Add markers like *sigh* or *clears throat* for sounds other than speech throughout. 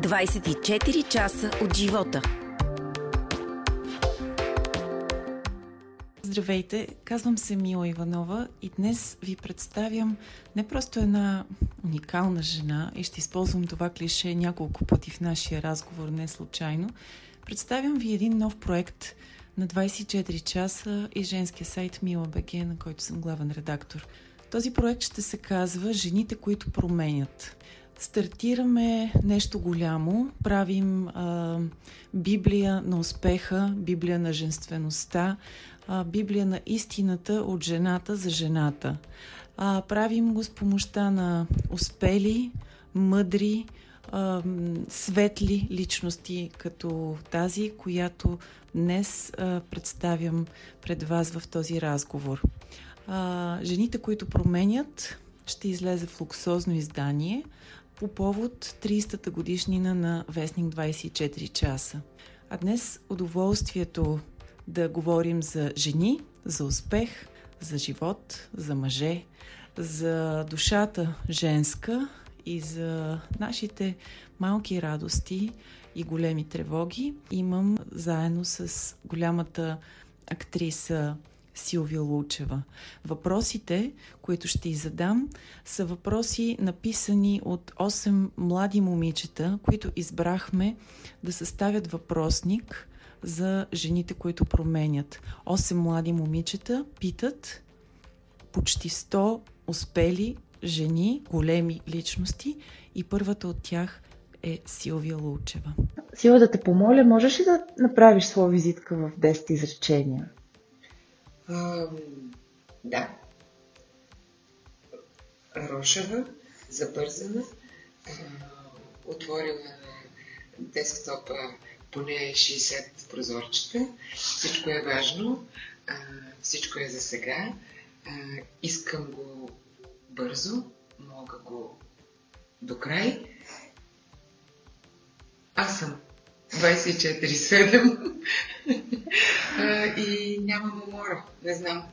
24 часа от живота. Здравейте, казвам се Мила Иванова и днес ви представям не просто една уникална жена и ще използвам това клише няколко пъти в нашия разговор, не случайно. Представям ви един нов проект на 24 часа и женския сайт Мила БГ, на който съм главен редактор. Този проект ще се казва Жените, които променят. Стартираме нещо голямо, правим а, Библия на успеха, Библия на женствеността, а, Библия на истината от жената за жената. А, правим го с помощта на успели, мъдри, а, светли личности, като тази, която днес а, представям пред вас в този разговор. А, жените, които променят, ще излезе в луксозно издание по повод 30-та годишнина на Вестник 24 часа. А днес удоволствието да говорим за жени, за успех, за живот, за мъже, за душата женска и за нашите малки радости и големи тревоги. Имам заедно с голямата актриса Силвия Лучева. Въпросите, които ще й задам, са въпроси написани от 8 млади момичета, които избрахме да съставят въпросник за жените, които променят. 8 млади момичета питат почти 100 успели жени, големи личности и първата от тях е Силвия Лучева. Сила да те помоля, можеш ли да направиш своя визитка в 10 изречения? А, да. Рошева, забързана, а, отворила на десктопа поне 60 прозорчета. Всичко е важно, а, всичко е за сега. А, искам го бързо, мога го до край. Аз съм 24-7 и нямам умора. Не знам.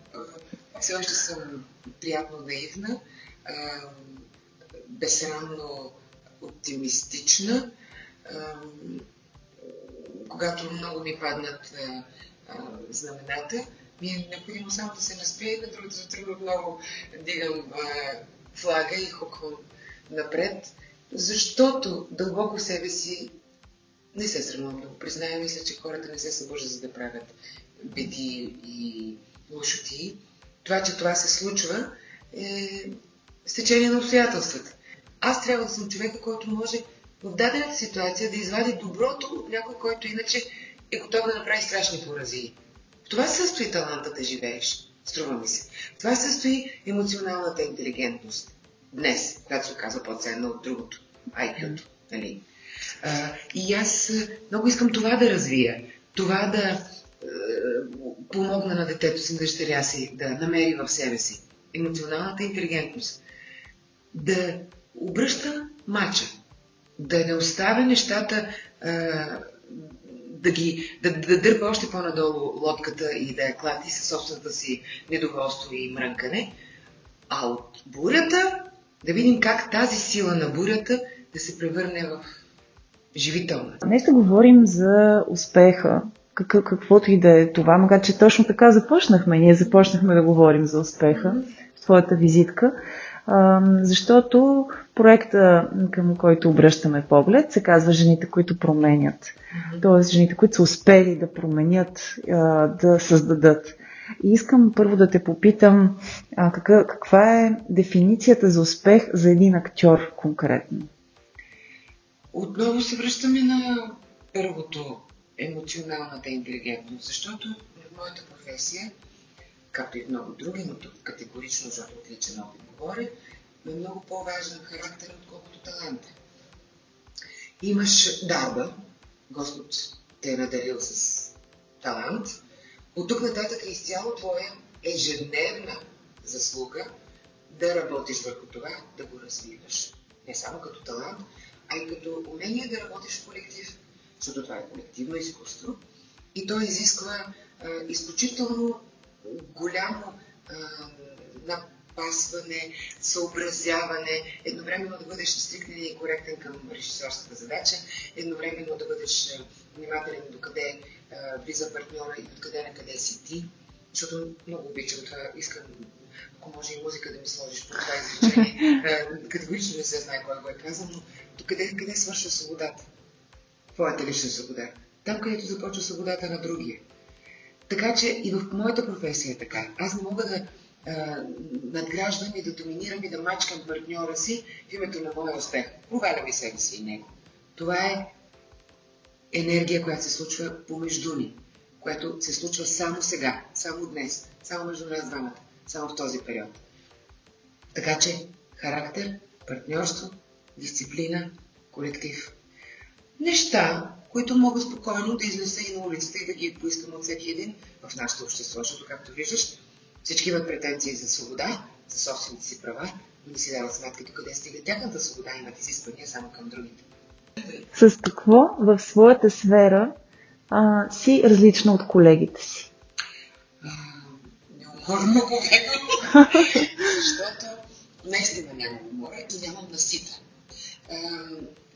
Все още съм приятно наивна, безсрамно оптимистична. Когато много ми паднат знамената, ми е необходимо само да се наспия и на другата сутрин отново дигам флага и хуквам напред, защото дълбоко себе си не се срамувам да го призная. Мисля, че хората не се събуждат за да правят беди и лошоти. Това, че това се случва, е стечение на обстоятелствата. Аз трябва да съм човека, който може в дадената ситуация да извади доброто от някой, който иначе е готов да направи страшни поразии. В това състои таланта да живееш, струва ми се. В това състои емоционалната интелигентност. Днес, която се оказва по-ценна от другото, IQ-то. Нали? И аз много искам това да развия, това да е, помогна на детето си, на дъщеря си, да намери в себе си емоционалната интелигентност, да обръща мача, да не оставя нещата да ги да, да дърпа още по-надолу лодката и да я клати със собствената си недоволство и мрънкане, а от бурята да видим как тази сила на бурята да се превърне в живителна. Днес ще говорим за успеха, как, каквото и да е това, макар че точно така започнахме. Ние започнахме да говорим за успеха в твоята визитка, защото проекта, към който обръщаме поглед, се казва Жените, които променят. Тоест, жените, които са успели да променят, да създадат. И искам първо да те попитам каква, каква е дефиницията за успех за един актьор конкретно? Отново се връщаме на първото емоционалната интелигентност, защото в моята професия, както и в много други, но тук категорично за отличен опит говоря, е много по-важен характер, отколкото таланта. Имаш дарба, Господ те е надарил с талант, от тук нататък е изцяло твоя ежедневна заслуга да работиш върху това, да го развиваш. Не само като талант, а и като умение да работиш в колектив, защото това е колективно изкуство и то изисква а, изключително голямо а, напасване, съобразяване, едновременно да бъдеш стриктен и коректен към режисьорската задача, едновременно да бъдеш внимателен до къде влиза партньора и от къде на къде си ти, защото много обичам това, искам ако може и музика да ми сложиш по това изречение. *laughs* Категорично не се знае кой го е казал, но къде, къде свършва свободата? Твоята лична свобода. Там, където започва свободата на другия. Така че и в моята професия е така. Аз не мога да а, надграждам и да доминирам и да мачкам партньора си в името на моя успех. Провалям и себе си и него. Това е енергия, която се случва помежду ни, която се случва само сега, само днес, само между нас двамата, само в този период. Така че характер, партньорство, дисциплина, колектив. Неща, които мога спокойно да изнеса и на улицата и да ги поискам от всеки един в нашето общество, защото, както виждаш, всички имат претенции за свобода, за собствените си права, но не си дават сметка до къде стига тяхната свобода, имат изисквания само към другите. С какво в своята сфера а, си различна от колегите си? Неуморно говорено, *laughs* защото наистина нямам море и нямам насита.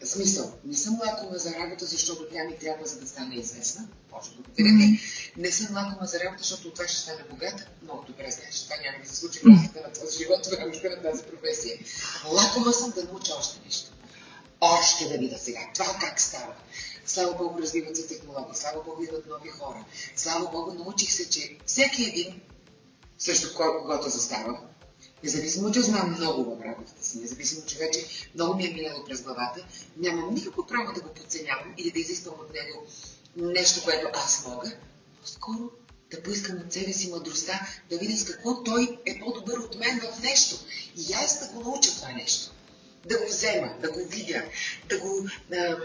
В смисъл, не съм лакома за работа, защото тя ми трябва за да стане известна. Може да го видите. Не съм лакома за работа, защото от това ще стане богата. Много добре знаеш, това няма да се случи в рамките на този живот, в рамките на тази професия. Лакома съм да науча още нещо. Още да видя сега. Това как става. Слава Богу, развиват се технологии. Слава Богу, идват нови хора. Слава Богу, научих се, че всеки един, срещу когото застава, Независимо, че знам много в работата си, независимо, че вече много ми е минало през главата, нямам никакво право да го подценявам или да изисквам от него нещо, което аз мога. По-скоро да поискам от себе си мъдростта, да видя с какво той е по-добър от мен в нещо. И аз да го науча това нещо. Да го взема, да го видя, да го а,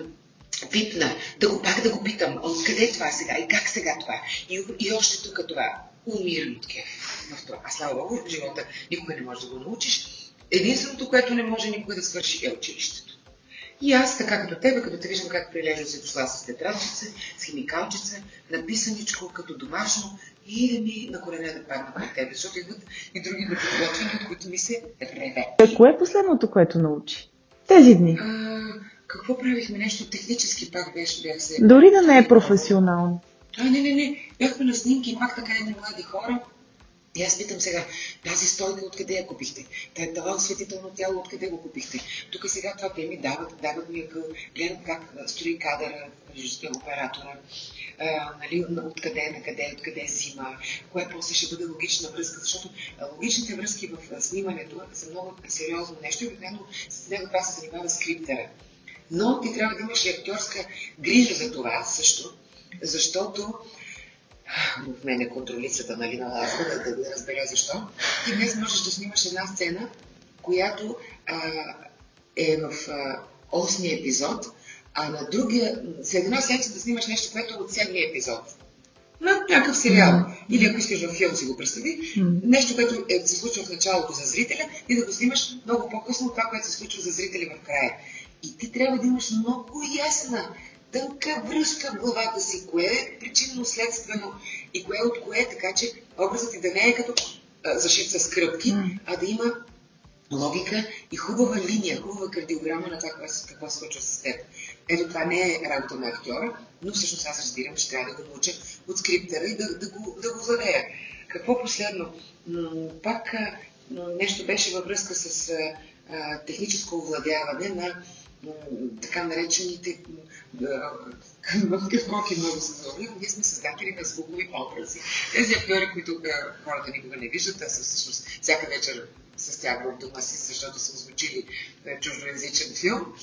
пипна, да го пак да го питам, откъде е това сега и как сега това. И, и още тук това. Умирам от кеф в това. А слава Богу, в живота никога не можеш да го научиш. Единственото, което не може никога да свърши е училището. И аз, така като тебе, като те виждам как прилежно си дошла с тетрадчица, с химикалчица, написаничко, като домашно, и да ми на колене да падна пред тебе, защото идват и други неподготвени, от които ми се реве. Кое е последното, което научи? Тези дни. А, какво правихме? Нещо технически пак беше, бях се... Дори да не е професионално. А, не, не, не. Бяхме на снимки, пак така едни млади хора и аз питам сега, тази стойка откъде я купихте? Това осветително тяло откъде го купихте? Тук сега това те ми дават, дават ми акъл, гледам как строи кадъра, режисьор, оператора, а, нали, откъде, на къде, откъде взима, кое после ще бъде логична връзка, защото логичните връзки в снимането са много сериозно нещо и обикновено с него това се занимава скриптера. Но ти трябва да имаш и актьорска грижа за това също, защото в мен е контролицата, нали, на Лазо, да, да разбере защо. Ти днес можеш да снимаш една сцена, която а, е в а, 8 епизод, а на другия, след една седмица да снимаш нещо, което е от 7 епизод. На някакъв сериал. Mm. Или ако искаш в филм си го представи, mm. нещо, което е, се случва в началото за зрителя, и да го снимаш много по-късно от това, което се случва за зрители в края. И ти трябва да имаш много ясна тънка връзка в главата си, кое е причинно-следствено и кое от кое, така че образът ти да не е като зашит с кръпки, mm. а да има логика и хубава линия, хубава кардиограма на това, какво, се случва с теб. Ето това не е работа на актьора, но всъщност аз разбирам, че трябва да го науча от скриптера и да, да, го, да го владея. Какво последно? Пак нещо беше във връзка с техническо овладяване на така наречените в скоки много сезони, ние сме създатели на звукови образи. Тези актьори, които хората никога не виждат, те са всъщност всяка вечер с тях в дома си, защото са озвучили чуждоязичен филм.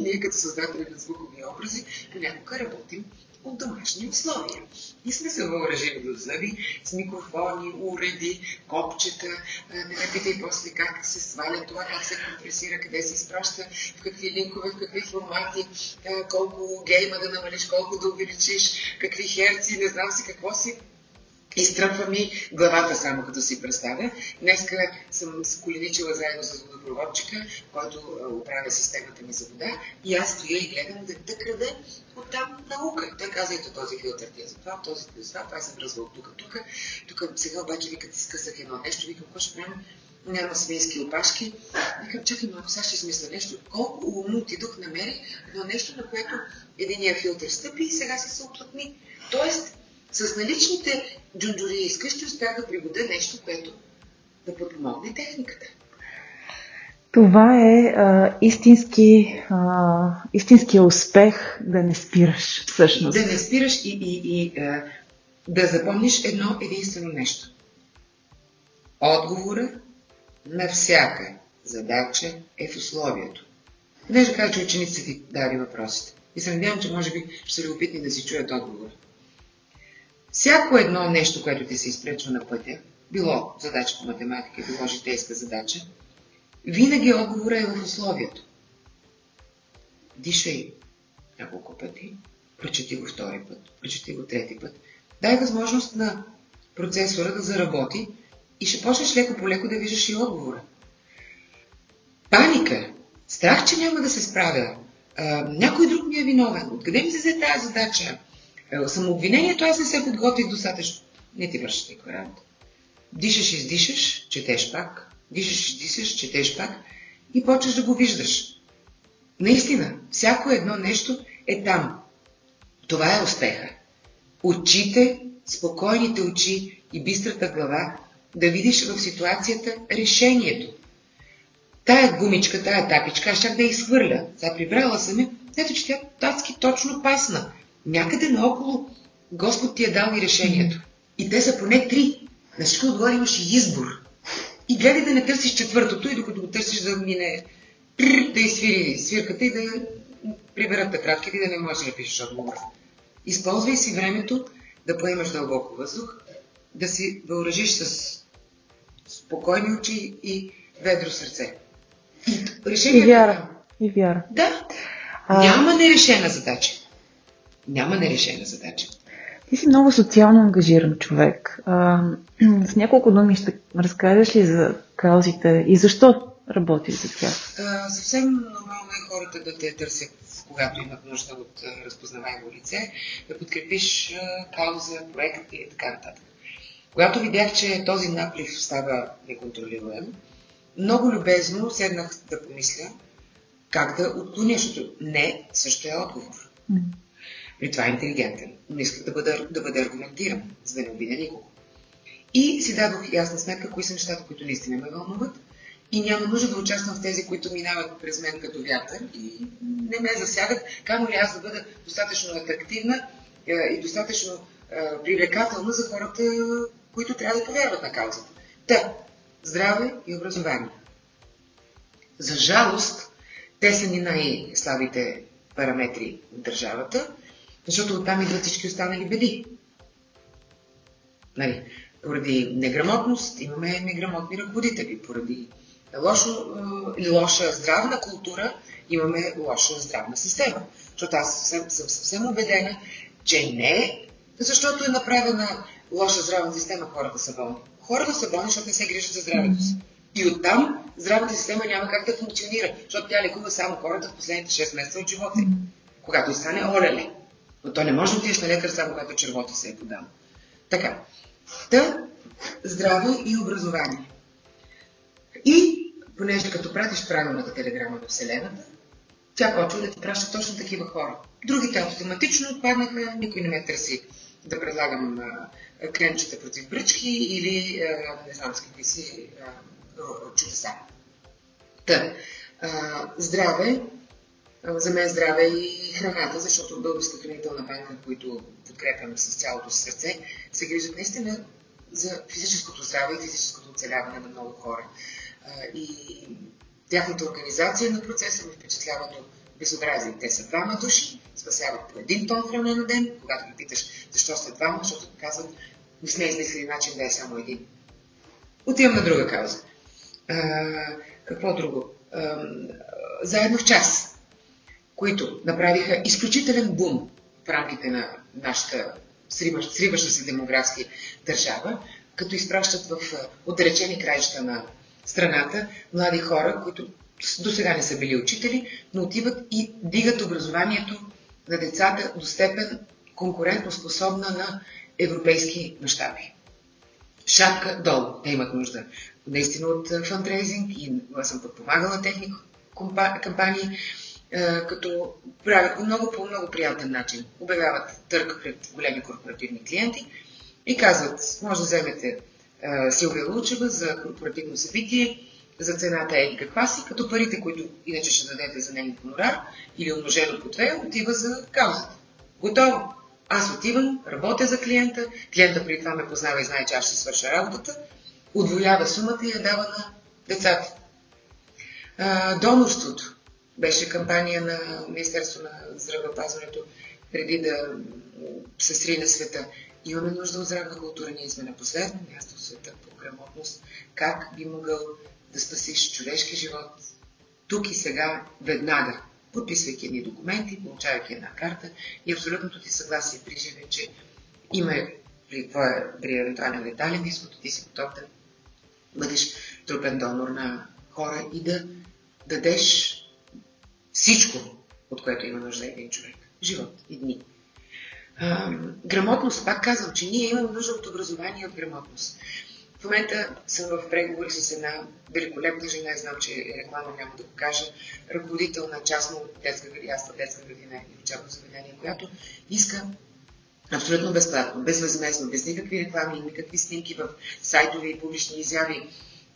Ние като създатели на звукови образи понякога работим от домашни условия. И сме се въоръжили до зъби с микрофони, уреди, копчета. Не ме питай после как се сваля това, как се компресира, къде се изпраща, в какви линкове, в какви формати, колко гейма да намалиш, колко да увеличиш, какви херци, не знам си какво си. Изтръпва ми главата само като си представя. Днеска съм сколеничила заедно с водопроводчика, който оправя системата ми за вода. И аз стоя и гледам да, да от там наука. Той каза, ето този филтър ти е за това, този ти е за това, това се връзва от тук, тук. Тук сега обаче вика, ти скъсах едно нещо, викам, какво ще правим? Няма свински опашки. Викам, чакай малко, сега ще смисля нещо. Колко умно отидох, намерих едно нещо, на което единия филтър стъпи и сега се оплътни. Тоест, с наличните джунджури изкъщи успях да пригода нещо, което да подпомогне техниката. Това е а, истински, а, истинския успех да не спираш, всъщност. Да не спираш и, и, и а, да запомниш едно единствено нещо. Отговора на всяка задача е в условието. Не да кажа, че учениците ти дали въпросите. И се надявам, че може би ще са любопитни да си чуят отговора. Всяко едно нещо, което ти се изпречва на пътя, било задача по математика, било житейска задача, винаги отговора е в условието. Дишай няколко пъти, прочети го втори път, прочети го трети път. Дай възможност на процесора да заработи и ще почнеш леко по леко да виждаш и отговора. Паника, страх, че няма да се справя, а, някой друг ми е виновен, откъде ми се взе тази задача, самообвинението аз не се подготвих достатъчно. Не ти върши никаква работа. Дишаш, издишаш, четеш пак. Дишаш, издишаш, четеш пак. И почваш да го виждаш. Наистина, всяко едно нещо е там. Това е успеха. Очите, спокойните очи и бистрата глава да видиш в ситуацията решението. Тая гумичка, тая тапичка, аз щях да я изхвърля. Сега прибрала съм я, ето че тя татски точно пасна някъде наоколо Господ ти е дал и решението. И те са поне три. На всичко отгоре имаш и избор. И гледай да не търсиш четвъртото и докато го търсиш да мине да изсвири свирката и да приберат тетрадките и да не можеш да пишеш отговор. Използвай си времето да поемаш дълбоко въздух, да си въоръжиш с спокойни очи и ведро сърце. И решението... И вяра. И вяра. Да. А... Няма нерешена задача няма нерешена задача. Ти си много социално ангажиран човек. А, *clears throat* с няколко думи ще разкажеш ли за каузите и защо работиш за тях? А, съвсем нормално е хората да те търсят, когато имат нужда от разпознаваемо лице, да подкрепиш кауза, проект и така нататък. Когато видях, че този наплив става неконтролируем, много любезно седнах да помисля как да отклоня, защото не също е отговор. При това е интелигентен, но иска да бъде, да бъде аргументиран, за да не обидя никого. И си дадох ясна сметка, кои са нещата, които наистина ме вълнуват и няма нужда да участвам в тези, които минават през мен като вятър и не ме засягат, камо ли аз да бъда достатъчно атрактивна е, и достатъчно е, привлекателна за хората, които трябва да повярват на каузата. Та, здраве и образование. За жалост, те са ни най-слабите параметри в държавата защото оттам идват всички останали беди. Нали, поради неграмотност имаме неграмотни ръководители, поради лошо, или лоша здравна култура имаме лоша здравна система. Защото аз съвсем, съм съвсем убедена, че не защото е направена лоша здравна система, хората са болни. Хората са болни, защото не се грижат за здравето си. И оттам здравната система няма как да функционира, защото тя лекува само хората в последните 6 месеца от живота. Когато стане олеле. Но то не може да отидеш на лекар само когато червото се е подало. Така. Та, здраве и образование. И, понеже като пратиш правилната телеграма на Вселената, тя почва да ти праща точно такива хора. Другите автоматично отпаднаха, никой не ме търси да предлагам а, кремчета против бръчки или а, не знам с какви си чудеса. Та, здраве, за мен здраве и храната, защото Българска хранителна банка, които подкрепям с цялото си сърце, се грижат наистина за физическото здраве и физическото оцеляване на много хора. И тяхната организация на процеса ме впечатлява до безобразие. Те са двама души, спасяват по един тон храна на ден. Когато ги питаш защо са двама, защото казват, не сме измислили начин да е само един. Отивам на друга кауза. А, какво друго? А, заедно в час които направиха изключителен бум в рамките на нашата сриваща се демографски държава, като изпращат в отдалечени краища на страната млади хора, които до сега не са били учители, но отиват и дигат образованието на децата до степен конкурентно способна на европейски мащаби. Шапка долу. Те имат нужда наистина от фандрейзинг и аз съм подпомагала техни кампании, като правят го много по много приятен начин. Обявяват търг пред големи корпоративни клиенти и казват, може да вземете Силвия Лучева за корпоративно събитие, за цената е каква си, като парите, които иначе ще дадете за нейния хонорар или умножено по две, отива за каузата. Готово. Аз отивам, работя за клиента, клиента при това ме познава и знае, че аз ще свърша работата, удвоява сумата и я дава на децата. А, донорството беше кампания на Министерство на здравеопазването преди да се срине света. Имаме нужда от здравна култура. Ние сме на последно място в света по грамотност. Как би могъл да спасиш човешки живот тук и сега, веднага, подписвайки едни документи, получавайки една карта и абсолютното ти съгласие при живе, че има при, твоя, при евентуален летален изход, ти си готов да бъдеш трупен донор на хора и да дадеш всичко, от което има нужда един човек. Живот и дни. А, грамотност, пак казвам, че ние имаме нужда от образование и от грамотност. В момента съм в преговори с една великолепна жена, знам, че е реклама няма да го кажа, ръководител на частно детска градина, детска градина и учебно заведение, която иска абсолютно безплатно, безвъзмезно, без никакви реклами, никакви снимки в сайтове и публични изяви,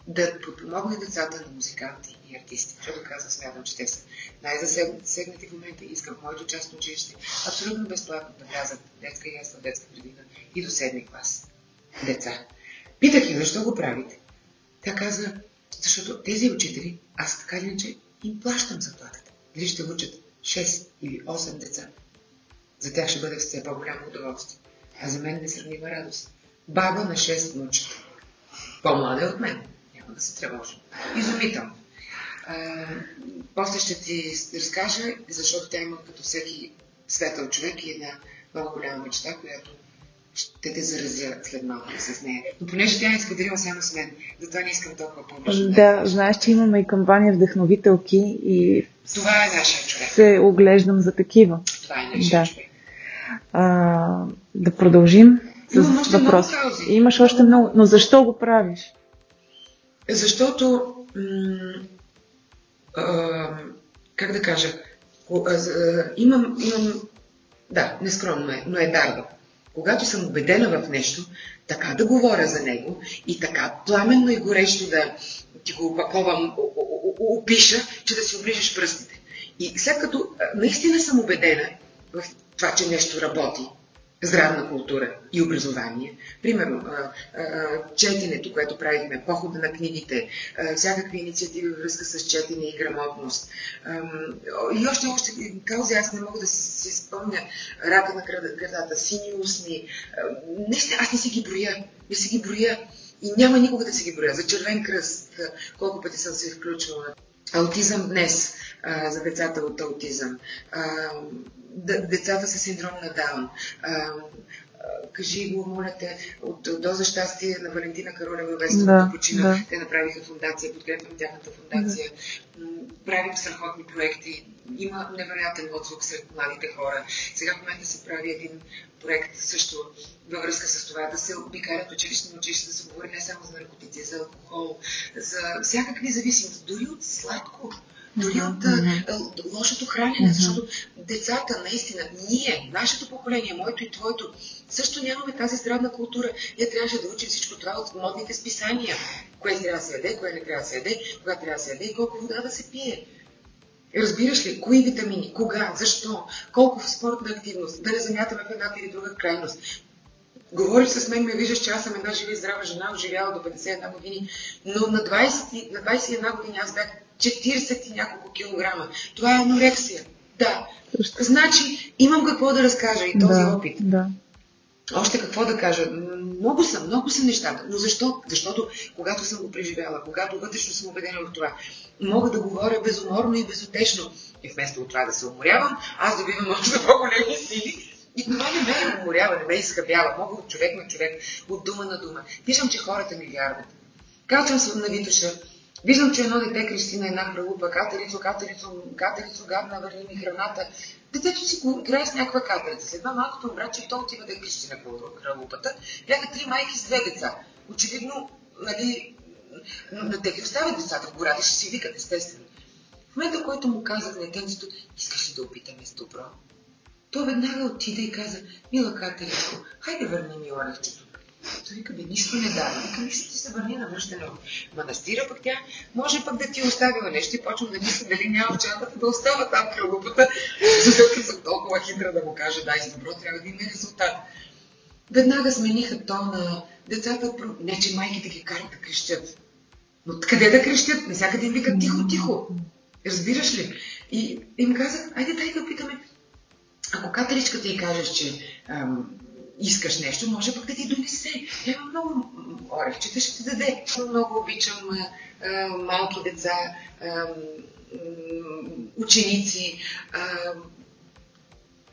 да подпомогне децата на музиканти и артисти. Защото казвам, смятам, че те са най-засегнати в момента. Искам в моето частно училище абсолютно безплатно да влязат детска ясла, детска градина и до седми клас. Деца. Питах я, защо го правите? Тя каза, защото тези учители, аз така или иначе им плащам заплатата. Дали ще учат 6 или 8 деца. За тях ще бъде все по-голямо удоволствие. А за мен несравнима радост. Баба на 6 внучета. По-млада е от мен. Няма да се тревожа. Изумително. А, после ще ти разкажа, защото тя има като всеки светъл човек и една много голяма мечта, която ще те заразя след малко с нея. Но понеже тя не споделила само с мен, затова не искам толкова повече. Да, знаеш, че имаме и кампания вдъхновителки и това е нашия човек. Се оглеждам за такива. Това е нашия да. човек. А, да продължим с въпрос. Имаш още много, но защо го правиш? Защото, м- а, как да кажа, имам, имам, да, нескромно е, но е дарба когато съм убедена в нещо, така да говоря за него и така пламенно и горещо да ти го опаковам, опиша, че да си оближеш пръстите. И след като наистина съм убедена в това, че нещо работи, здравна култура и образование. Примерно, четенето, което правихме, похода на книгите, всякакви инициативи във връзка с четене и грамотност. И още, още каузи, аз не мога да си, си спомня рака на градата, сини устни. Наистина, аз не си ги броя. Не си ги броя. И няма никога да си ги броя. За червен кръст, колко пъти съм се включвала. Аутизъм днес, за децата от аутизъм децата с синдром на Даун. Кажи го, моля те, от Доза щастие на Валентина Каролева Веста, да, почина. Да. Те направиха фундация, подкрепям тяхната фундация. Да. Правим страхотни проекти. Има невероятен отзвук сред младите хора. Сега в момента се прави един проект също във връзка с това да се обикарят училищни училища, да се говори не само за наркотици, за алкохол, за всякакви зависимости, дори от сладко дори от mm-hmm. лошото хранене, mm-hmm. защото децата, наистина, ние, нашето поколение, моето и твоето, също нямаме тази здравна култура. Ние трябваше да учим всичко това от модните списания. Кое трябва да се яде, кое не трябва да се яде, кога трябва да се яде и колко вода да се пие. Разбираш ли, кои витамини, кога, защо, колко в спортна активност, да не замятаме в едната или друга крайност. Говориш с мен, ме виждаш, че аз съм една жива и здрава жена, оживяла до 51 години, но на, 20, на 21 години аз бях 40 и няколко килограма. Това е анорексия. Да. Значи, имам какво да разкажа и този да, опит. Да. Още какво да кажа? Много са, много са нещата. Но защо? Защото когато съм го преживяла, когато вътрешно съм убедена в това, мога да говоря безуморно и безотечно. И вместо от това да се уморявам, аз добивам още по-големи сили И това не ме уморява, не ме изхъбява. Мога от човек на човек, от дума на дума. Виждам, че хората ми вярват. Казвам се на Витоша, виждам, че едно дете крещи на една хралупа, катерицо, катерицо, катерицо, гадна, върни ми храната. Детето си го играе с някаква катерица. След това малкото братче, то отива да крещи на хралупата. Бяха три майки с две деца. Очевидно, нали, на те ги оставят децата, го радиш, си викат, естествено. В момента, в който му казах на детенцето, искаш ли да опитаме с добро? Той веднага отиде и каза, мила Катеринко, хайде върни ми орехчето. Той вика, бе, нищо не дава. Вика, нищо ти се върни на връщане от манастира, пък тя може пък да ти оставила нещо и почвам да мисля дали няма чантата да остава там кръгопата, *laughs* защото съм толкова хитра да му кажа, дай с добро, трябва да има резултат. Веднага смениха тона, децата, не че майките ги карат да крещят. Но къде да крещят? Навсякъде им викат тихо, тихо. Разбираш ли? И им казах, айде дай да опитаме. Ако катеричката и кажеш, че ам, искаш нещо, може пък да ти донесе. Тя има много орехчета, ще ти даде. Много обичам а, а, малки деца, а, ученици.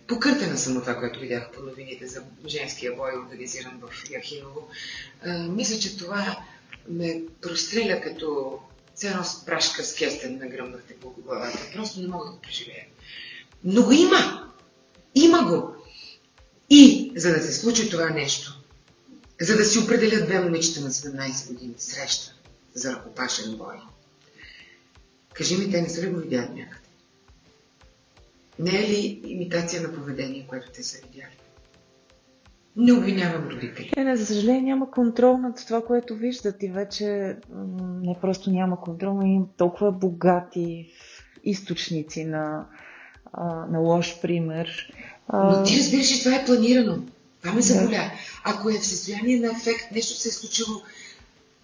Покъртена съм от това, което видях по новините за женския бой, организиран в Яхиново. Мисля, че това ме простреля като цяло с прашка с кестен на гръмнахте по главата. Просто не мога да го преживея. Но го има! Има го! И за да се случи това нещо, за да си определят две момичета на 17 години среща за ръкопашен бой, кажи ми, те не са ли го видяли някъде? Не е ли имитация на поведение, което те са видяли? Не обвинявам родители. Е, не, за съжаление няма контрол над това, което виждат и вече не просто няма контрол, но има толкова богати източници на, на лош пример. Но ти разбираш, че това е планирано. Това ме заболя. Да. Ако е в състояние на ефект, нещо се е случило,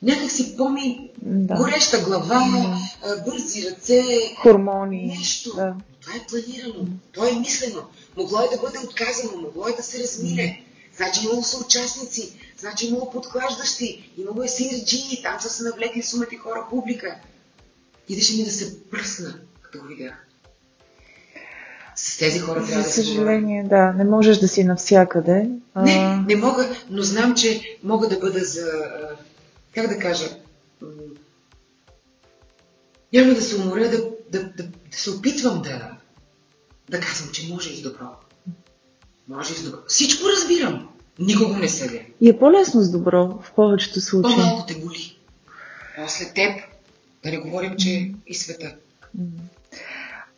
някак си поми да. гореща глава, да. бързи ръце, хормони. Нещо. Да. Това е планирано. То е мислено. Могло е да бъде отказано, могло е да се размине. Значи имало са участници, значи имало подклаждащи, имало е сирджини, там са се навлекли сумати хора публика. Идеше ми да се пръсна, като го видях. С тези хора трябва да се съжаление, да. Не можеш да си навсякъде. Не, не мога, но знам, че мога да бъда за... Как да кажа? Няма да се уморя да, да, да, да се опитвам да, да казвам, че може и с добро. Може и с добро. Всичко разбирам. Никого не съдя. И е по-лесно с добро в повечето случаи. По-малко те боли. После теб. Да не говорим, че и света.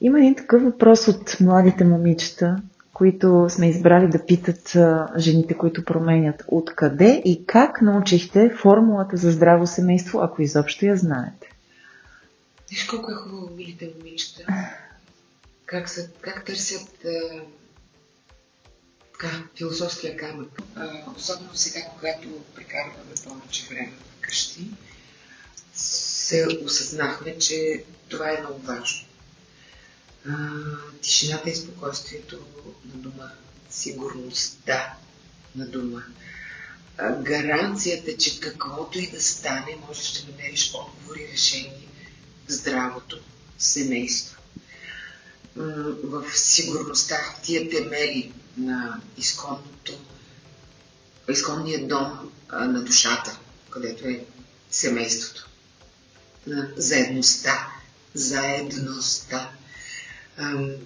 Има един такъв въпрос от младите момичета, които сме избрали да питат жените, които променят. Откъде и как научихте формулата за здраво семейство, ако изобщо я знаете? Виж колко е хубаво милите момичета. Как, са, как търсят така, философския камък. Особено сега, когато прекарваме повече време вкъщи, се осъзнахме, че това е много важно тишината и спокойствието на дома, сигурността на дома, а, гаранцията, че каквото и да стане, можеш да намериш отговор и решение в здравото семейство. В сигурността, тия темели на изконното, изконния дом на душата, където е семейството. На заедността, заедността,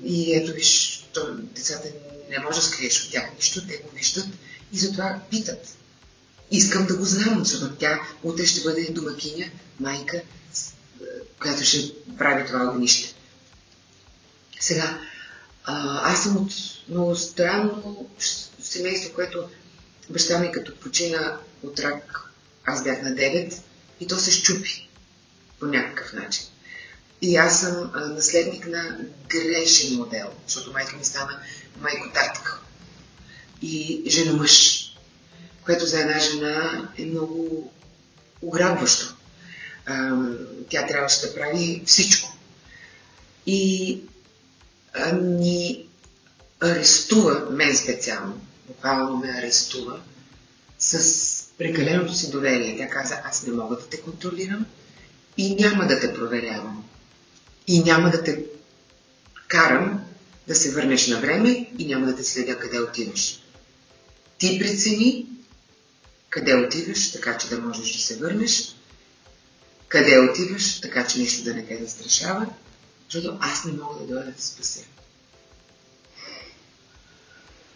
и ето виж, то, децата не може да скриеш от тях нищо, те го виждат и затова питат. Искам да го знам, защото тя утре ще бъде домакиня, майка, която ще прави това огнище. Сега, аз съм от много странно семейство, което баща ми като почина от рак, аз бях на 9 и то се щупи по някакъв начин. И аз съм а, наследник на грешен модел, защото майка ми стана майко-татка и жена-мъж, което за една жена е много ограбващо. Тя трябваше да прави всичко. И а, ни арестува, мен специално, буквално ме арестува, с прекаленото си доверие. Тя каза, аз не мога да те контролирам и няма да те проверявам и няма да те карам да се върнеш на време и няма да те следя къде отиваш. Ти прецени къде отиваш, така че да можеш да се върнеш, къде отиваш, така че нищо да не те застрашава, защото аз не мога да дойда да спася.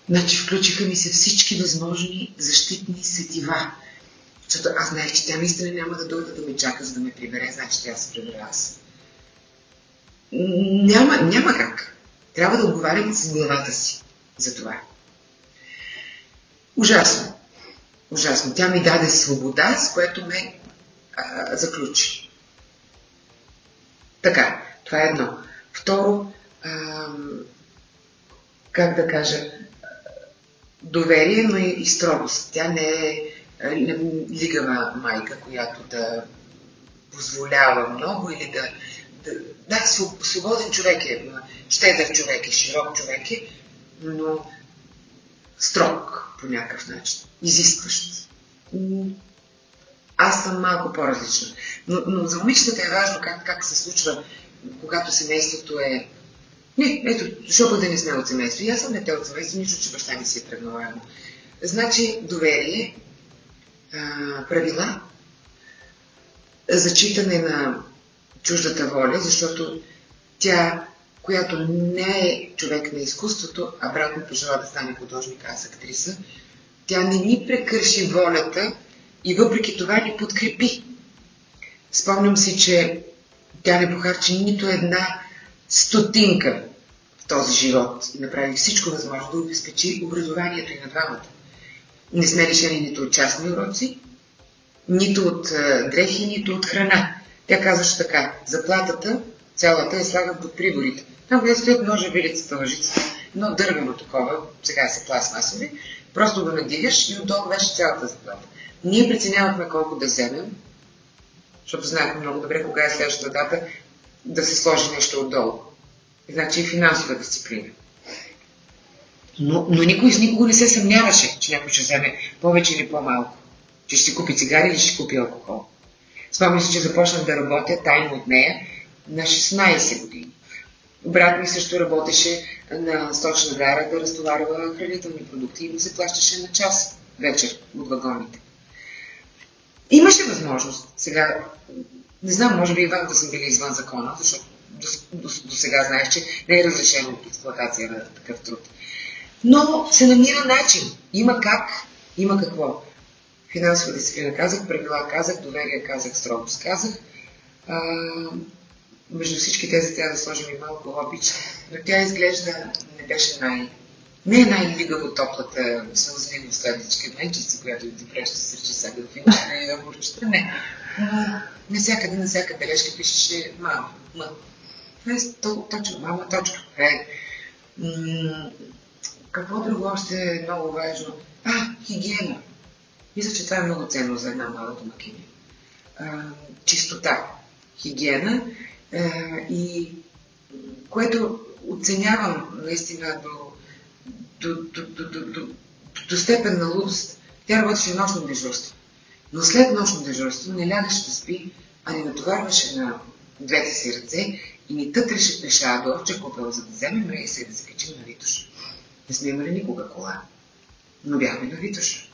Значи включиха ми се всички възможни защитни сетива. Защото аз знаех, че тя наистина няма да дойде да ме чака, за да ме прибере, значи тя се прибере аз. Няма, няма как. Трябва да отговарям с главата си за това. Ужасно. Ужасно. Тя ми даде свобода, с което ме а, заключи. Така, това е едно. Второ, а, как да кажа, доверие, но и строгост. Тя не е лигава майка, която да позволява много или да... Да, да свободен човек е, щедър човек е, широк човек е, но строг по някакъв начин, изискващ. Аз съм малко по-различна. Но, но за момичетата е важно как, как се случва, когато семейството е... Не, ето, защо да не сме от семейство? И аз съм дете от семейство, нищо, че баща ми си е тръгнал. Значи, доверие, правила, зачитане на чуждата воля, защото тя, която не е човек на изкуството, а братно пожела да стане художник, аз актриса, тя не ни прекърши волята и въпреки това ни подкрепи. Спомням си, че тя не похарчи нито една стотинка в този живот и направи всичко възможно да обезпечи образованието и на двамата. Не сме лишени нито от частни уроци, нито от дрехи, нито от храна. Тя казваше така, заплатата цялата е слагат под приборите. Там, където стоят ножа, вилицата, лъжицата, но дървено такова, сега са пластмасови, просто го надигаш и отдолу беше цялата заплата. Ние преценявахме колко да вземем, защото знаехме много добре кога е следващата дата да се сложи нещо отдолу. Значи и финансова дисциплина. Но, но никой с никого не се съмняваше, че някой ще вземе повече или по-малко. Че ще си купи цигари или ще купи алкохол. Спомням се, че започнах да работя тайно от нея на 16 години. Брат ми също работеше на сточна гара да разтоварва хранителни продукти и му се плащаше на час вечер от вагоните. Имаше възможност. Сега, не знам, може би и да съм били извън закона, защото до, до, до сега знаеш, че не е разрешено експлуатация на такъв труд. Но се намира начин. Има как, има какво. Финансова дисциплина казах, правила казах, доверие казах, строгост казах. А, между всички тези трябва да сложим и малко обич, но тя изглежда не беше най... Не е най-лигаво топлата сълзливо сладичка майчица, която ти преща с речи сега финиш на огурчета. Не. Навсякъде, на всяка бележка пишеше мама. М. Точно, мама, точка. Е. Какво друго още е много важно? А, хигиена. Мисля, че това е много ценно за една мала домакиня. чистота, хигиена а, и което оценявам наистина до, до, до, до, до, до, до степен на лудост. Тя работеше нощно дежурство. Но след нощно дежурство не лягаше да спи, а ни натоварваше на двете си ръце и ни тътреше пеша до овче купел, за да вземем рейса и да се качим на Витоша. Не сме имали никога кола, но бяхме на Витоша,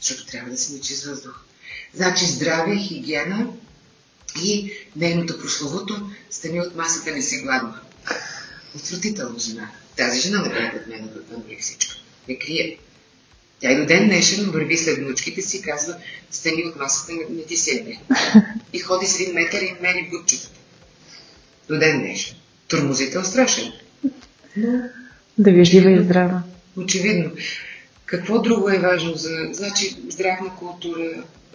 защото трябва да се ни чист въздух. Значи здраве, хигиена и нейното прословото стани от масата не си гладна. Отвратителна жена. Тази жена направи от мен да всичко. Не крие. Тя и до ден днешен върви след внучките си и казва, стани от масата, не ти седне. И ходи с един метър и мери бутчетата. До ден днешен. Турмозител страшен. Да ви е жива и здрава. Очевидно. Какво друго е важно за... Значи, здравна култура,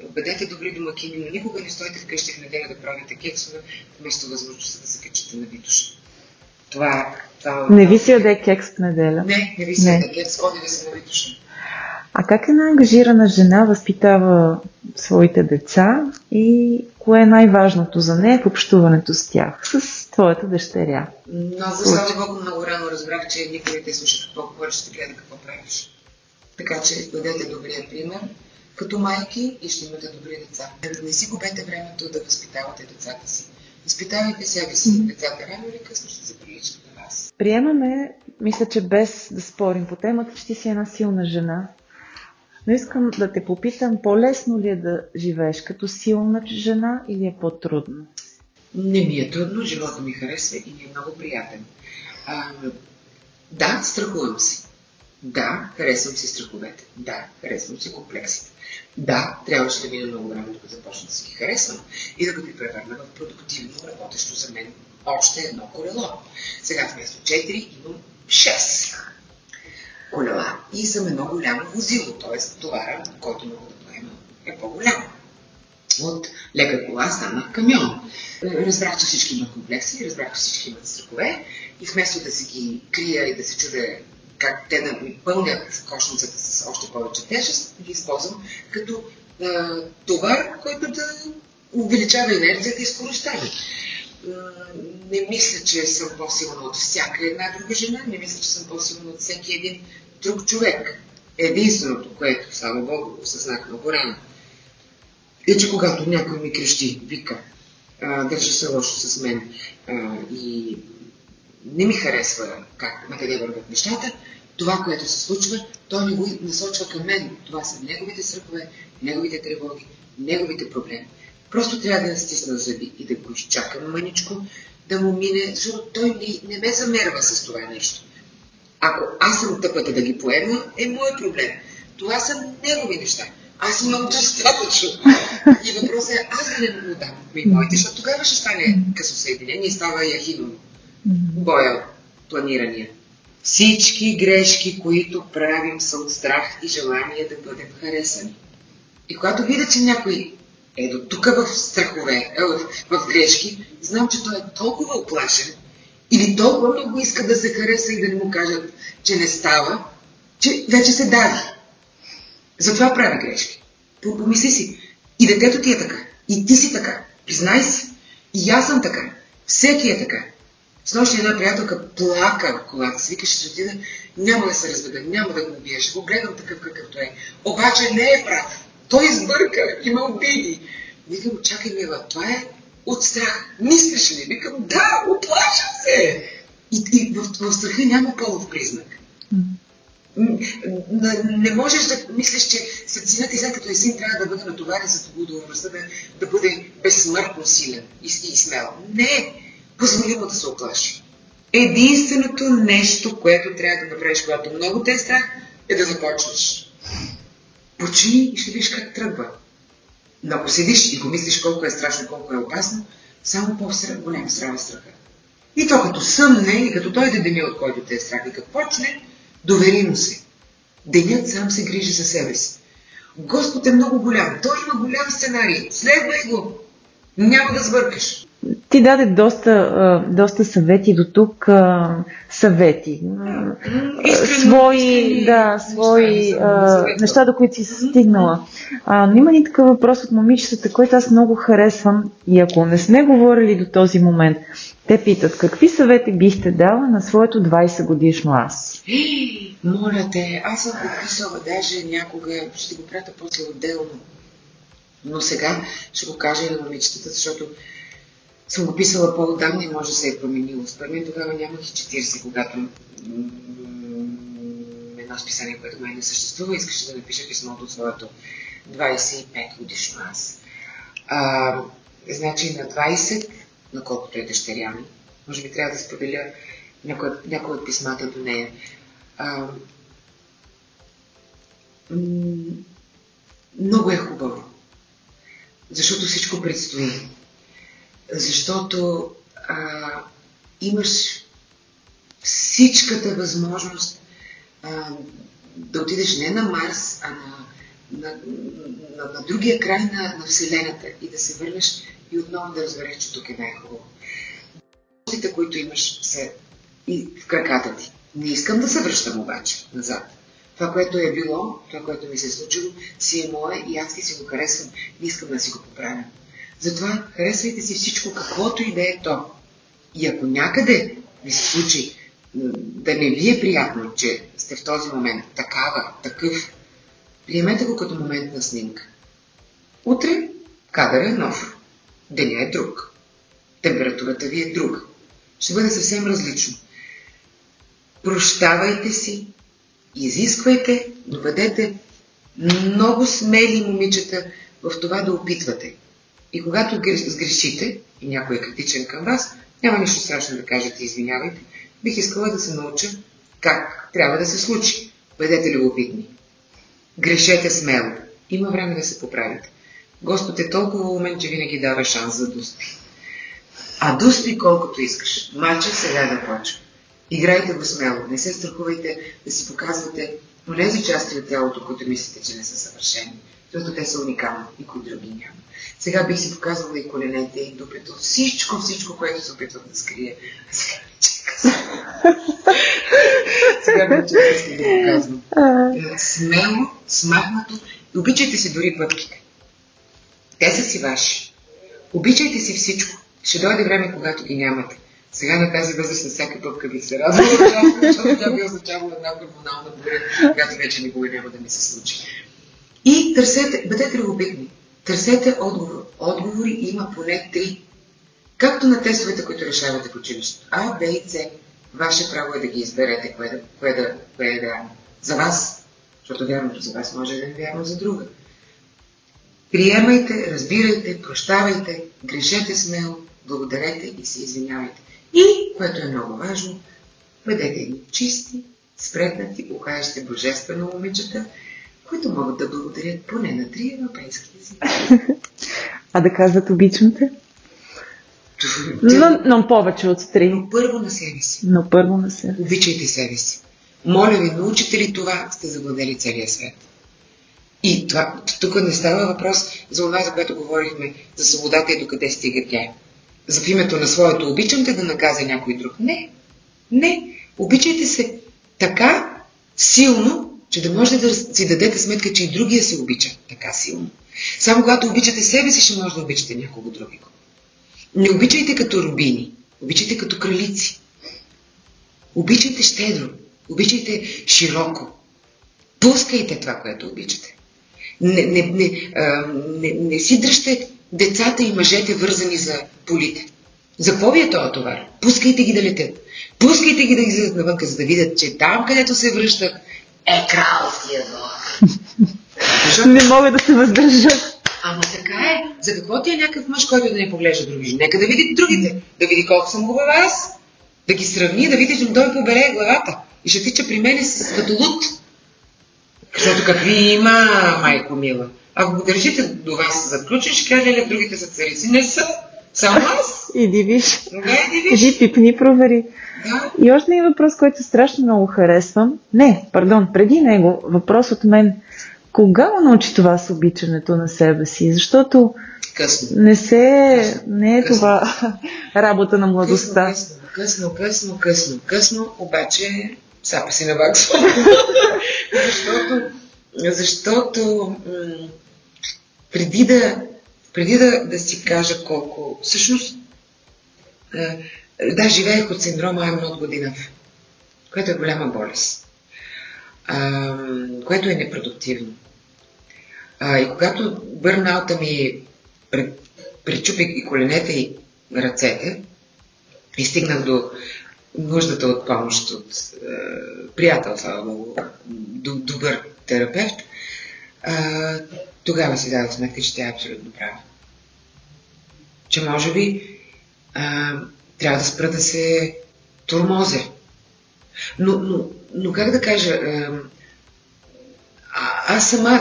бъдете добри домакини, но никога не стойте вкъщи в неделя да правите кексове, вместо възможността да се качите на витуша. Това, това... Не ви си яде кекс в неделя. Не, не ви си яде кекс, ходи да се на витуша. А как една ангажирана жена възпитава своите деца и кое е най-важното за нея в общуването с тях, с твоята дъщеря? Много, слава Богу, много рано разбрах, че никой не те слуша какво говориш, ще гледа какво правиш. Така че бъдете добрия пример като майки и ще имате добри деца. Не си губете времето да възпитавате децата си. Възпитавайте себе си. Децата рано или късно ще се приличат на вас. Приемаме, мисля, че без да спорим по темата, че ти си една силна жена. Но искам да те попитам, по-лесно ли е да живееш като силна жена или е по-трудно? Не ми е трудно, живота ми харесва и ми е много приятен. А, да, страхувам се. Да, харесвам си страховете. Да, харесвам си комплексите. Да, трябваше да мина много време, докато започна да си ги харесвам и да ги превърна в продуктивно, работещо за мен още едно колело. Сега вместо 4 имам 6 колела и съм едно голямо возило, т.е. товара, който мога да поема е по-голям. От лека кола стана камион. Разбрах, че всички имат комплекси, разбрах, че всички имат страхове и вместо да си ги крия и да се чудя как те да ми пълнят кошницата с още повече тежест, ги използвам като а, товар, който да увеличава енергията и скоростта Не мисля, че съм по-силна от всяка една друга жена, не мисля, че съм по-силна от всеки един друг човек. Единственото, което, слава Богу, осъзнах много рано, е, че когато някой ми крещи, вика, държа се лошо с мен и не ми харесва как, на къде върват нещата, това, което се случва, той не го насочва към мен. Това са неговите страхове, неговите тревоги, неговите проблеми. Просто трябва да стисна зъби и да го изчакам мъничко, да му мине, защото той не, не ме замерва с това нещо. Ако аз съм тъпата да ги поема, е мой проблем. Това са негови неща. Аз имам достатъчно. И въпросът е аз да не му дам и моите, защото тогава ще стане късосъединение и става яхино. Боя, планирания. Всички грешки, които правим, са от страх и желание да бъдем харесани. И когато видя, че някой е до тук в страхове, е, в, в грешки, знам, че той е толкова оплашен или толкова много иска да се хареса и да не му кажат, че не става, че вече се дави. Затова прави грешки. Помисли си. И детето ти е така. И ти си така. Признай си. И аз съм така. Всеки е така. С нощи една приятелка плака в колата си, вика, ще отида, няма да се разведа, няма да го убия, ще го гледам такъв какъвто е. Обаче не е прав. Той избърка, има обиди. Викам, чакай, Мила, това е от страх. Мислиш ли? Викам, да, оплашам се. И, и в, в страха няма полов признак. Не можеш да мислиш, че сърцината и след като е син трябва да бъде натоварен с отговорността да, да бъде безсмъртно силен и, и смел. Не! Позволи му да се оплаши. Единственото нещо, което трябва да направиш, когато много те е страх, е да започнеш. Почини и ще видиш как тръгва. Но ако седиш и го мислиш колко е страшно, колко е опасно, само по-голям страх е страха. И то като съмне и като дойде деня, от който те е страх, и като почне, довери му се. Денят сам се грижи за себе си. Господ е много голям. Той има голям сценарий. Следвай го. Няма да сбъркаш. Ти даде доста, доста съвети до тук, съвети. Свои, да, свои неща, до които си стигнала. А, но има ни такъв въпрос от момичетата, който аз много харесвам и ако не сме говорили до този момент, те питат, какви съвети бихте дала на своето 20 годишно аз? Моля те, аз съм го писала даже някога, ще го пратя после отделно. Но сега ще го кажа и на момичетата, защото съм го писала по-отдавна и може да се е променило. Според мен тогава нямах и 40, когато едно списание, което май не съществува, искаше да напиша писмото от своето 25 годишно аз. А, значи на 20, на колкото е дъщеря ми, може би трябва да споделя някой, някой от писмата до нея. А, много е хубаво, защото всичко предстои защото а, имаш всичката възможност а, да отидеш не на Марс, а на, на, на, на другия край на, на Вселената и да се върнеш и отново да разбереш, че тук е най-хубаво. Възможностите, които имаш, са и в краката ти. Не искам да се връщам обаче назад. Това, което е било, това, което ми се е случило, си е мое и аз ти си го харесвам. Не искам да си го поправям. Затова харесвайте си всичко, каквото и да е то. И ако някъде ви се случи да не ви е приятно, че сте в този момент такава, такъв, приемете го като момент на снимка. Утре кадър е нов. Деня е друг. Температурата ви е друга. Ще бъде съвсем различно. прощавайте си, изисквайте, но бъдете много смели момичета в това да опитвате. И когато сгрешите, и някой е критичен към вас, няма нищо страшно да кажете извинявайте. Бих искала да се науча как трябва да се случи. Бъдете любопитни. Грешете смело. Има време да се поправите. Господ е толкова умен, че винаги дава шанс за дусти. А дусти колкото искаш. Мача сега да почва. Играйте го смело. Не се страхувайте да си показвате тези части от тялото, които мислите, че не са съвършени. Защото те са уникални, никой други няма. Сега бих си показвала и коленете, и дупето, всичко, всичко, което се опитвам да скрие. А сега сега вече искам да показвам. Смело, смахнато обичайте си дори пъпките. Те са си ваши. Обичайте си всичко. Ще дойде време, когато ги нямате. Сега на тази възраст на всяка пъпка би се радвала, защото тя би означавала една хормонална буря, която вече никога няма да ми се случи. И търсете, бъдете любопитни. Търсете отговор. Отговори има поне три. Както на тестовете, които решавате в училището. А, Б и С. Ваше право е да ги изберете, кое, да, кое, да, кое е вярно. За вас, защото вярното за вас може да е вярно за друга. Приемайте, разбирайте, прощавайте, грешете смело, благодарете и се извинявайте. И, което е много важно, бъдете ги чисти, спретнати, окажете божествено момичета, които могат да благодарят поне на три европейски езика. *laughs* А да казват обичам те? Но, но повече от три. Но първо на себе си. Но първо на себе си. Обичайте себе си. Моля ви, научите ли това, сте завладели целия свет. И това, тук не става въпрос за това, за което говорихме, за свободата и докъде стига тя. За името на своето обичам да наказа някой друг. Не. Не. Обичайте се така силно, че да можете да си дадете сметка, че и другия се обича така силно. Само когато обичате себе си, ще може да обичате някого другиго. Не обичайте като рубини, обичайте като кралици. Обичайте щедро, обичайте широко. Пускайте това, което обичате. Не, не, не, а, не, не си дръжте децата и мъжете вързани за полите. За какво ви е този товар? Пускайте ги да летят. Пускайте ги да излизат навънка, за да видят, че там, където се връщат, е кралския двор. Защото... *laughs* Не мога да се въздържат. Ама така е. За какво ти е някакъв мъж, който да не поглежда други жени? Нека да види другите. Да види колко съм хубава аз. Да ги сравни, да види, че той побере главата. И ще тича при мен с като луд. Защото какви има, майко мила. Ако го държите до вас за ключ, ще каже ли другите са царици? Не са. Само аз. *laughs* Иди виж. Да, иди виж. Иди пипни, провери. Да. И още един въпрос, който страшно много харесвам. Не, пардон, преди него, въпрос от мен. Кога му научи това с обичането на себе си? Защото късно. не се, не е късно. това *laughs* работа на младостта. Късно, късно, късно, късно, късно, обаче сапа си на ваксо. *laughs* защото, защото м- преди да, преди да, да си кажа колко, всъщност, да, живеех от синдрома not good enough, което е голяма болест, което е непродуктивно. И когато бърнаута ми причупи и коленете и ръцете и стигнах до нуждата от помощ от е, приятел, слава добър терапевт, е, тогава си дадох сметка, че тя е абсолютно права. Че може би е, трябва да спра да се турмозя. Но, но, но как да кажа, е, аз сама,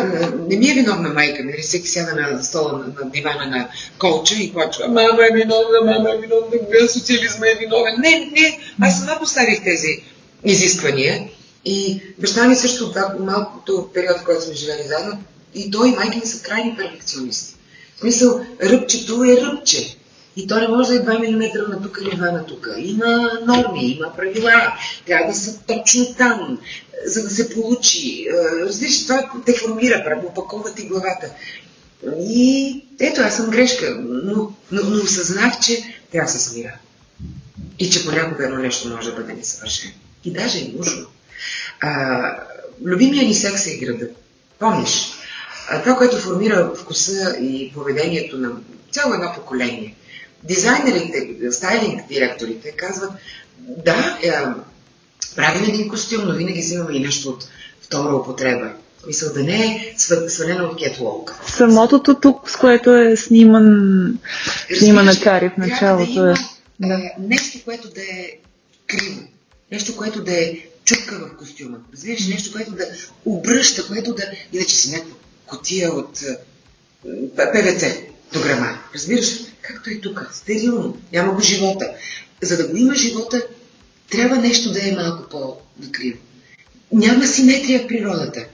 не ми е виновна майка ми, нали, всеки сяда на стола, на, на дивана на колча и плачва, мама е виновна, мама е виновна, социализма е виновен. Не, не, аз сама поставих тези изисквания и баща ми също от малкото период, в който сме живели заедно, и той и майка ми са крайни перфекционисти. В смисъл, ръбчето е ръбче. И то не може да е 2 мм на тук или 2 на тук. Има норми, има правила. Трябва да са точно там за да се получи. Разбираш, това те формира, опакова ти главата. И ето, аз съм грешка, но, но, но осъзнах, че трябва да се смира. И че понякога едно нещо може да бъде несъвършено. И даже е нужно. А, любимия ни секс е града. Помниш? А, това, което формира вкуса и поведението на цяло едно поколение. Дизайнерите, стайлинг директорите казват, да, е, правим един костюм, но винаги взимаме и нещо от втора употреба. Мисъл да не е свалено от кетлок. Самотото тук, с което е сниман, снимана Кари в началото. Да има, е, да. нещо, което да е криво. Нещо, което да е чупка в костюма. Разбираш, нещо, което да обръща, което да... Иначе си някаква котия от ПВЦ до грама. Разбираш? Както и тук. Стерилно. Няма го живота. За да го има живота, трябва нещо да е малко по-накриво. Няма симетрия в природата.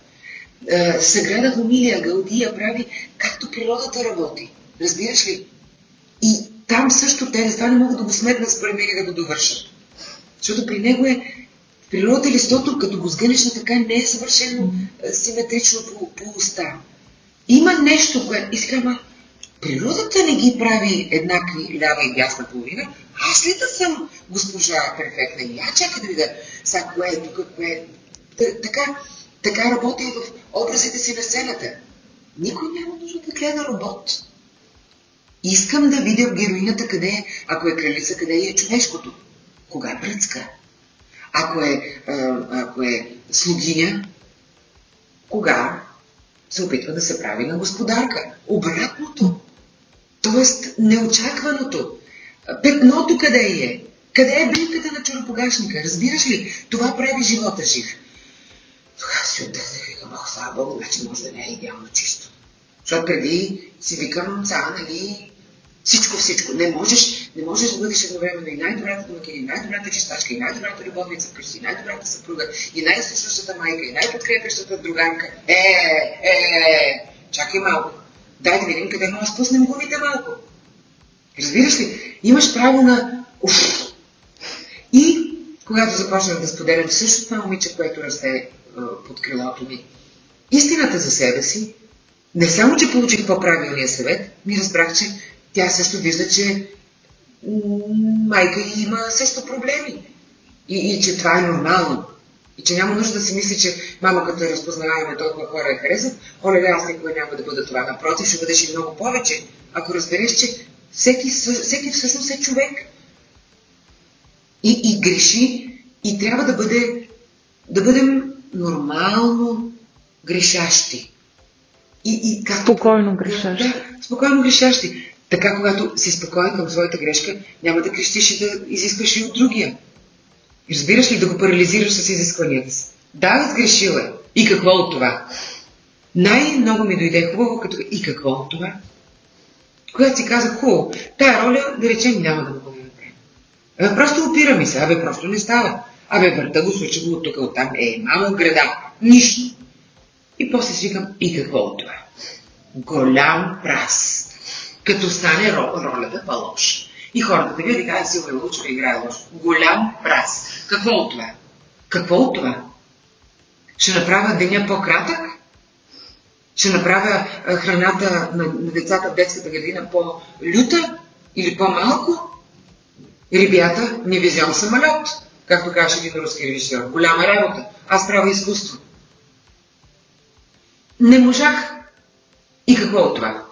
Съграда Хомилия, Гаудия прави както природата работи. Разбираш ли? И там също те това не могат да го сметнат според мен да го довършат. Защото при него е природата листото, като го сгънеш на така, не е съвършено симетрично по, по уста. Има нещо, което... И сега, природата не ги прави еднакви лява и дясна половина. Аз ли да съм госпожа перфектна? И я чакай да видя сега кое е тук, кое е... Така, така работя и в образите си на сцената. Никой няма нужда да гледа робот. Искам да видя в героината къде е, ако е кралица, къде е човешкото. Кога е бръцка? Ако е, ако е слугиня, кога се опитва да се прави на господарка. Обратното. Тоест, неочакваното. Петното къде е? Къде е билката на чоропогашника? Разбираш ли? Това прави живота жив. Тогава си отдъхнах и викам, ох, слава значи може да не е идеално чисто. Защото преди си викам, сега, нали, всичко, всичко. Не можеш, не можеш да бъдеш едновременно и най-добрата домакин, и най-добрата чистачка, и най-добрата любовница вкъщи, и най-добрата съпруга, и най-слушащата майка, и най-подкрепящата друганка. Е, е, е, чакай малко. Дай да видим къде можеш да спуснем гумите малко. Разбираш ли? Имаш право на... Уф. И когато започнах да споделям същото това момиче, което расте е, под крилото ми, истината за себе си, не само, че получих по-правилния съвет, ми разбрах, че тя също вижда, че майка й има също проблеми. И, и че това е нормално. И че няма нужда да си мисли, че мама като е разпознаваема толкова хора я харесват, оле, аз никога няма да бъда това. Напротив, ще бъдеш и много повече. Ако разбереш, че всеки, всеки всъщност е човек. И, и греши, и трябва да, бъде, да бъдем нормално грешащи. И, и как... Спокойно грешащи. Да, спокойно грешащи. Така, когато си спокоен към своята грешка, няма да крещиш и да изискваш и от другия. Разбираш ли да го парализираш с изискванията си? Да, сгрешила. И какво от това? Най-много ми дойде хубаво, като и какво от това? Когато си казах, хубаво, тая роля, да речем, няма да го направим. Абе, просто опира ми се, абе, просто не става. Абе, върта го, случи го от тук, от там. Е, мамо, града. Нищо. И после си викам, и какво от това? Голям прас като стане ролята по-лоша. И хората да видят, казват, Силвия Лучева играе лошо. Голям прас. Какво от това? Какво от това? Ще направя деня по-кратък? Ще направя храната на, на децата в детската градина по-люта или по-малко? Ребята, не ви взям самолет, както каже един руски режисьор. Голяма работа. Аз правя изкуство. Не можах. И какво от това?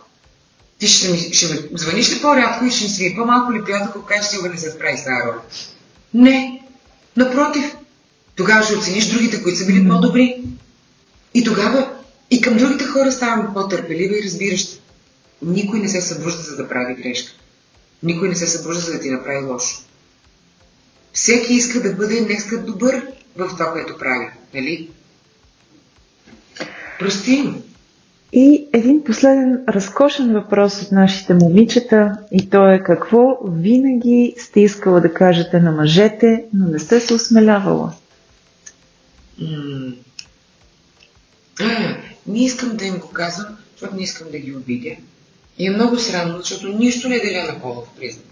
Ти ще ми, ще ми звъниш ли по-рядко и ще ми сви по-малко ли приятел, ако кажеш сигурно не се справи с тази роля? Не. Напротив. Тогава ще оцениш другите, които са били по-добри. И тогава и към другите хора ставаме по-търпелива и разбираща. Никой не се събужда, за да прави грешка. Никой не се събужда, за да ти направи лошо. Всеки иска да бъде днеска добър в това, което прави. Нали? Прости му. И един последен разкошен въпрос от нашите момичета и то е какво винаги сте искала да кажете на мъжете, но не сте се осмелявала? Не искам да им го казвам, защото не искам да ги обидя. И е много срамно, защото нищо не деля на полов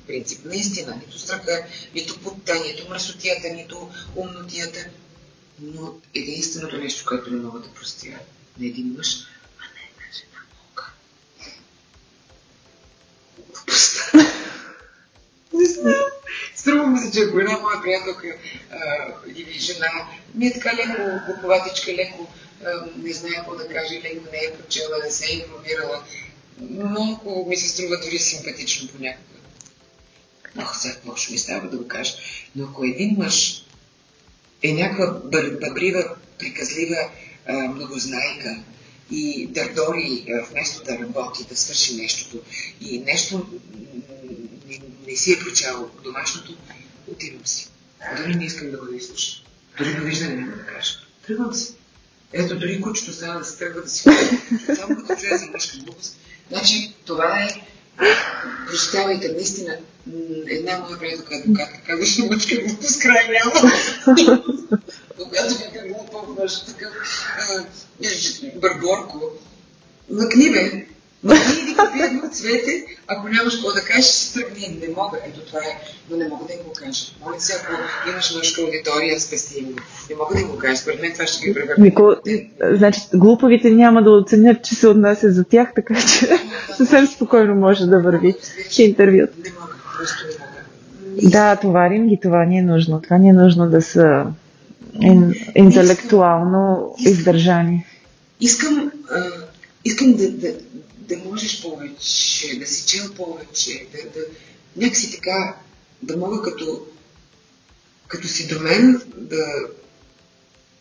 принцип. Наистина, нито страха, нито путта, нито мръсотията, нито умнотията. Но единственото нещо, което не мога да простя на един мъж, *laughs* Не знам. Струва ми се, че ако една моя приятелка или жена ми е така леко глуповатичка, леко не знае какво да каже, леко не е прочела, не се е информирала, много ми се струва дори симпатично понякога. Ох, сега какво ще ми става да го кажа. Но ако един мъж е някаква бъбрива, приказлива многознайка и дърдори вместо да работи, да свърши нещото и нещо не, не си е прочало домашното, отивам си. Дори не искам да го изслушам. Дори довиждане няма да кажа. Тръгвам си. Ето, дори кучето става да се тръгва да си Само като чуя за мъжка глупост. Значи, това е Прощавайте, наистина, една моя приятелка адвокатка казваше мъчка глупост край няма. Когато бяха глупа, беше такъв бърборко. Мъкни бе, Мъкни и вика пият цвете, ако нямаш какво да кажеш, ще тръгни. Не мога. Ето това е, но не мога да им го кажа. Моля се, ако имаш мъжка аудитория, спести им. Не мога да им го кажа. Според мен това ще ги превърне. Нико, значи, глуповите няма да оценят, че се отнася за тях, така че *laughs* съвсем спокойно може да върви интервюто. Не мога, просто не мога. Да, товарим ги, това ни е нужно. Това ни е нужно да са ин, интелектуално издържани. Искам, а, искам да, да, да можеш повече, да си чел повече, да, да някакси така, да мога като, като си до мен да,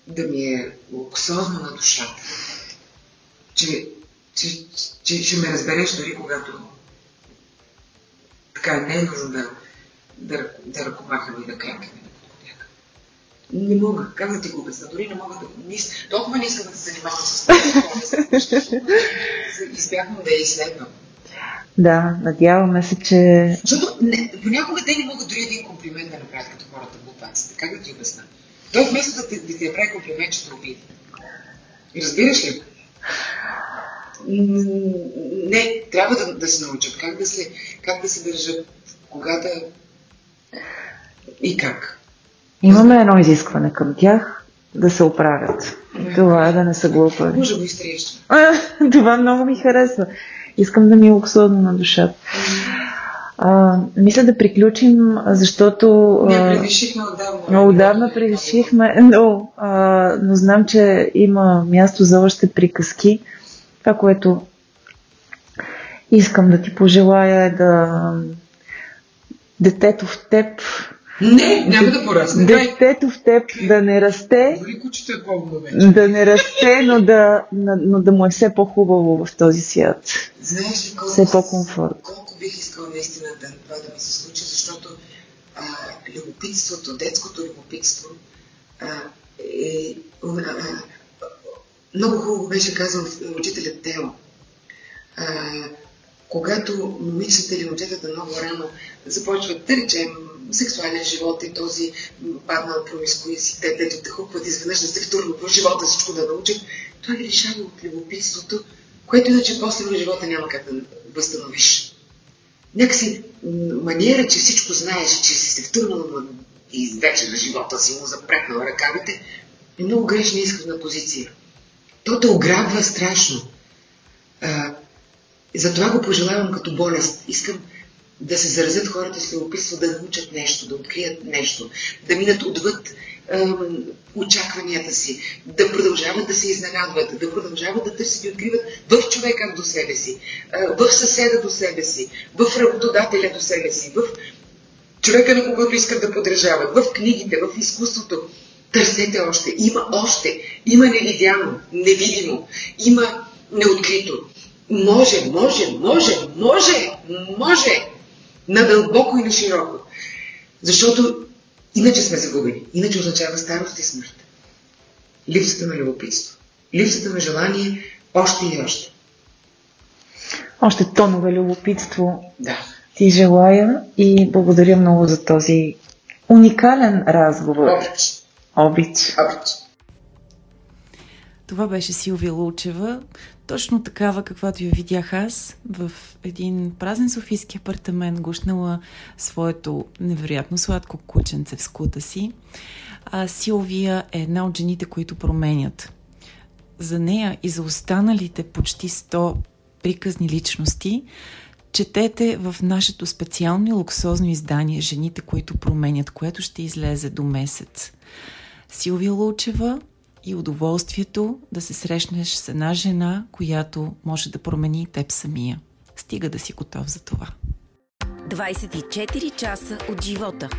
да ми е луксозно на душата. Че, че, че ще ме разбереш дори когато така не е нужно да, да, да ръкомахам и да кракаме. Не мога. Как да ти го обясна? Дори не мога да... Нис... Толкова не искам да се занимавам с това. Избягвам да я изследвам. Да, надяваме се, че... Защото не, понякога те не могат дори един комплимент да направят като хората глупаците. Как да ти обясна? Той вместо да ти, да ти направи комплимент, ще те обиди. Разбираш ли? Не, трябва да, да се научат как да се, как да се държат, кога да... И как. Имаме едно изискване към тях да се оправят. Това е да не са глупави. Може го изтриеш. Това много ми харесва. Искам да ми е луксозно на душата. А, мисля да приключим, защото... Не, превишихме отдавна. Отдавна превишихме, но, а, но знам, че има място за още приказки. Това, което искам да ти пожелая е да детето в теб не, няма да порасне. Детето в теб да не расте. Дори кучето е по. Да не расте, но да, но да му е все по-хубаво в този свят. Знаеш ли колко, все по-комфорт. колко бих искал наистина да, това да ми се случи, защото а, любопитството, детското любопитство а, е, а, а, много хубаво беше казал учителят Тео. А, когато момичетата или момчетата много рано започват, да речем, сексуален живот и този паднал промискуиситет, ето те хупват изведнъж да се втурнат в живота, всичко да научат, това ги лишава от любопитството, което иначе после в живота няма как да възстановиш. Някакси маниера, че всичко знаеш, че си се втурнал и вече на живота си му запрекнал ръкавите, е много грешна изходна позиция. То те ограбва страшно. А, затова го пожелавам като болест. Искам да се заразят хората с любопитство, да научат нещо, да открият нещо, да минат отвъд ем, очакванията си, да продължават да се изненадват, да продължават да търсят и откриват в човека до себе си, в съседа до себе си, в работодателя до себе си, в човека, на когото искат да подражават, в книгите, в изкуството. Търсете още. Има още. Има невидяно, невидимо. Има неоткрито. Може, може, може, може, може надълбоко и на широко. Защото иначе сме загубени. Иначе означава старост и смърт. Липсата на любопитство. Липсата на желание още и още. Още тонове любопитство да. ти желая и благодаря много за този уникален разговор. Обич. Обич. Обич. Това беше Силвия Лучева, точно такава, каквато я видях аз, в един празен софийски апартамент, гушнала своето невероятно сладко кученце в скута си. А Силвия е една от жените, които променят. За нея и за останалите почти 100 приказни личности, четете в нашето специално и луксозно издание Жените, които променят, което ще излезе до месец. Силвия Лучева и удоволствието да се срещнеш с една жена, която може да промени теб самия. Стига да си готов за това. 24 часа от живота.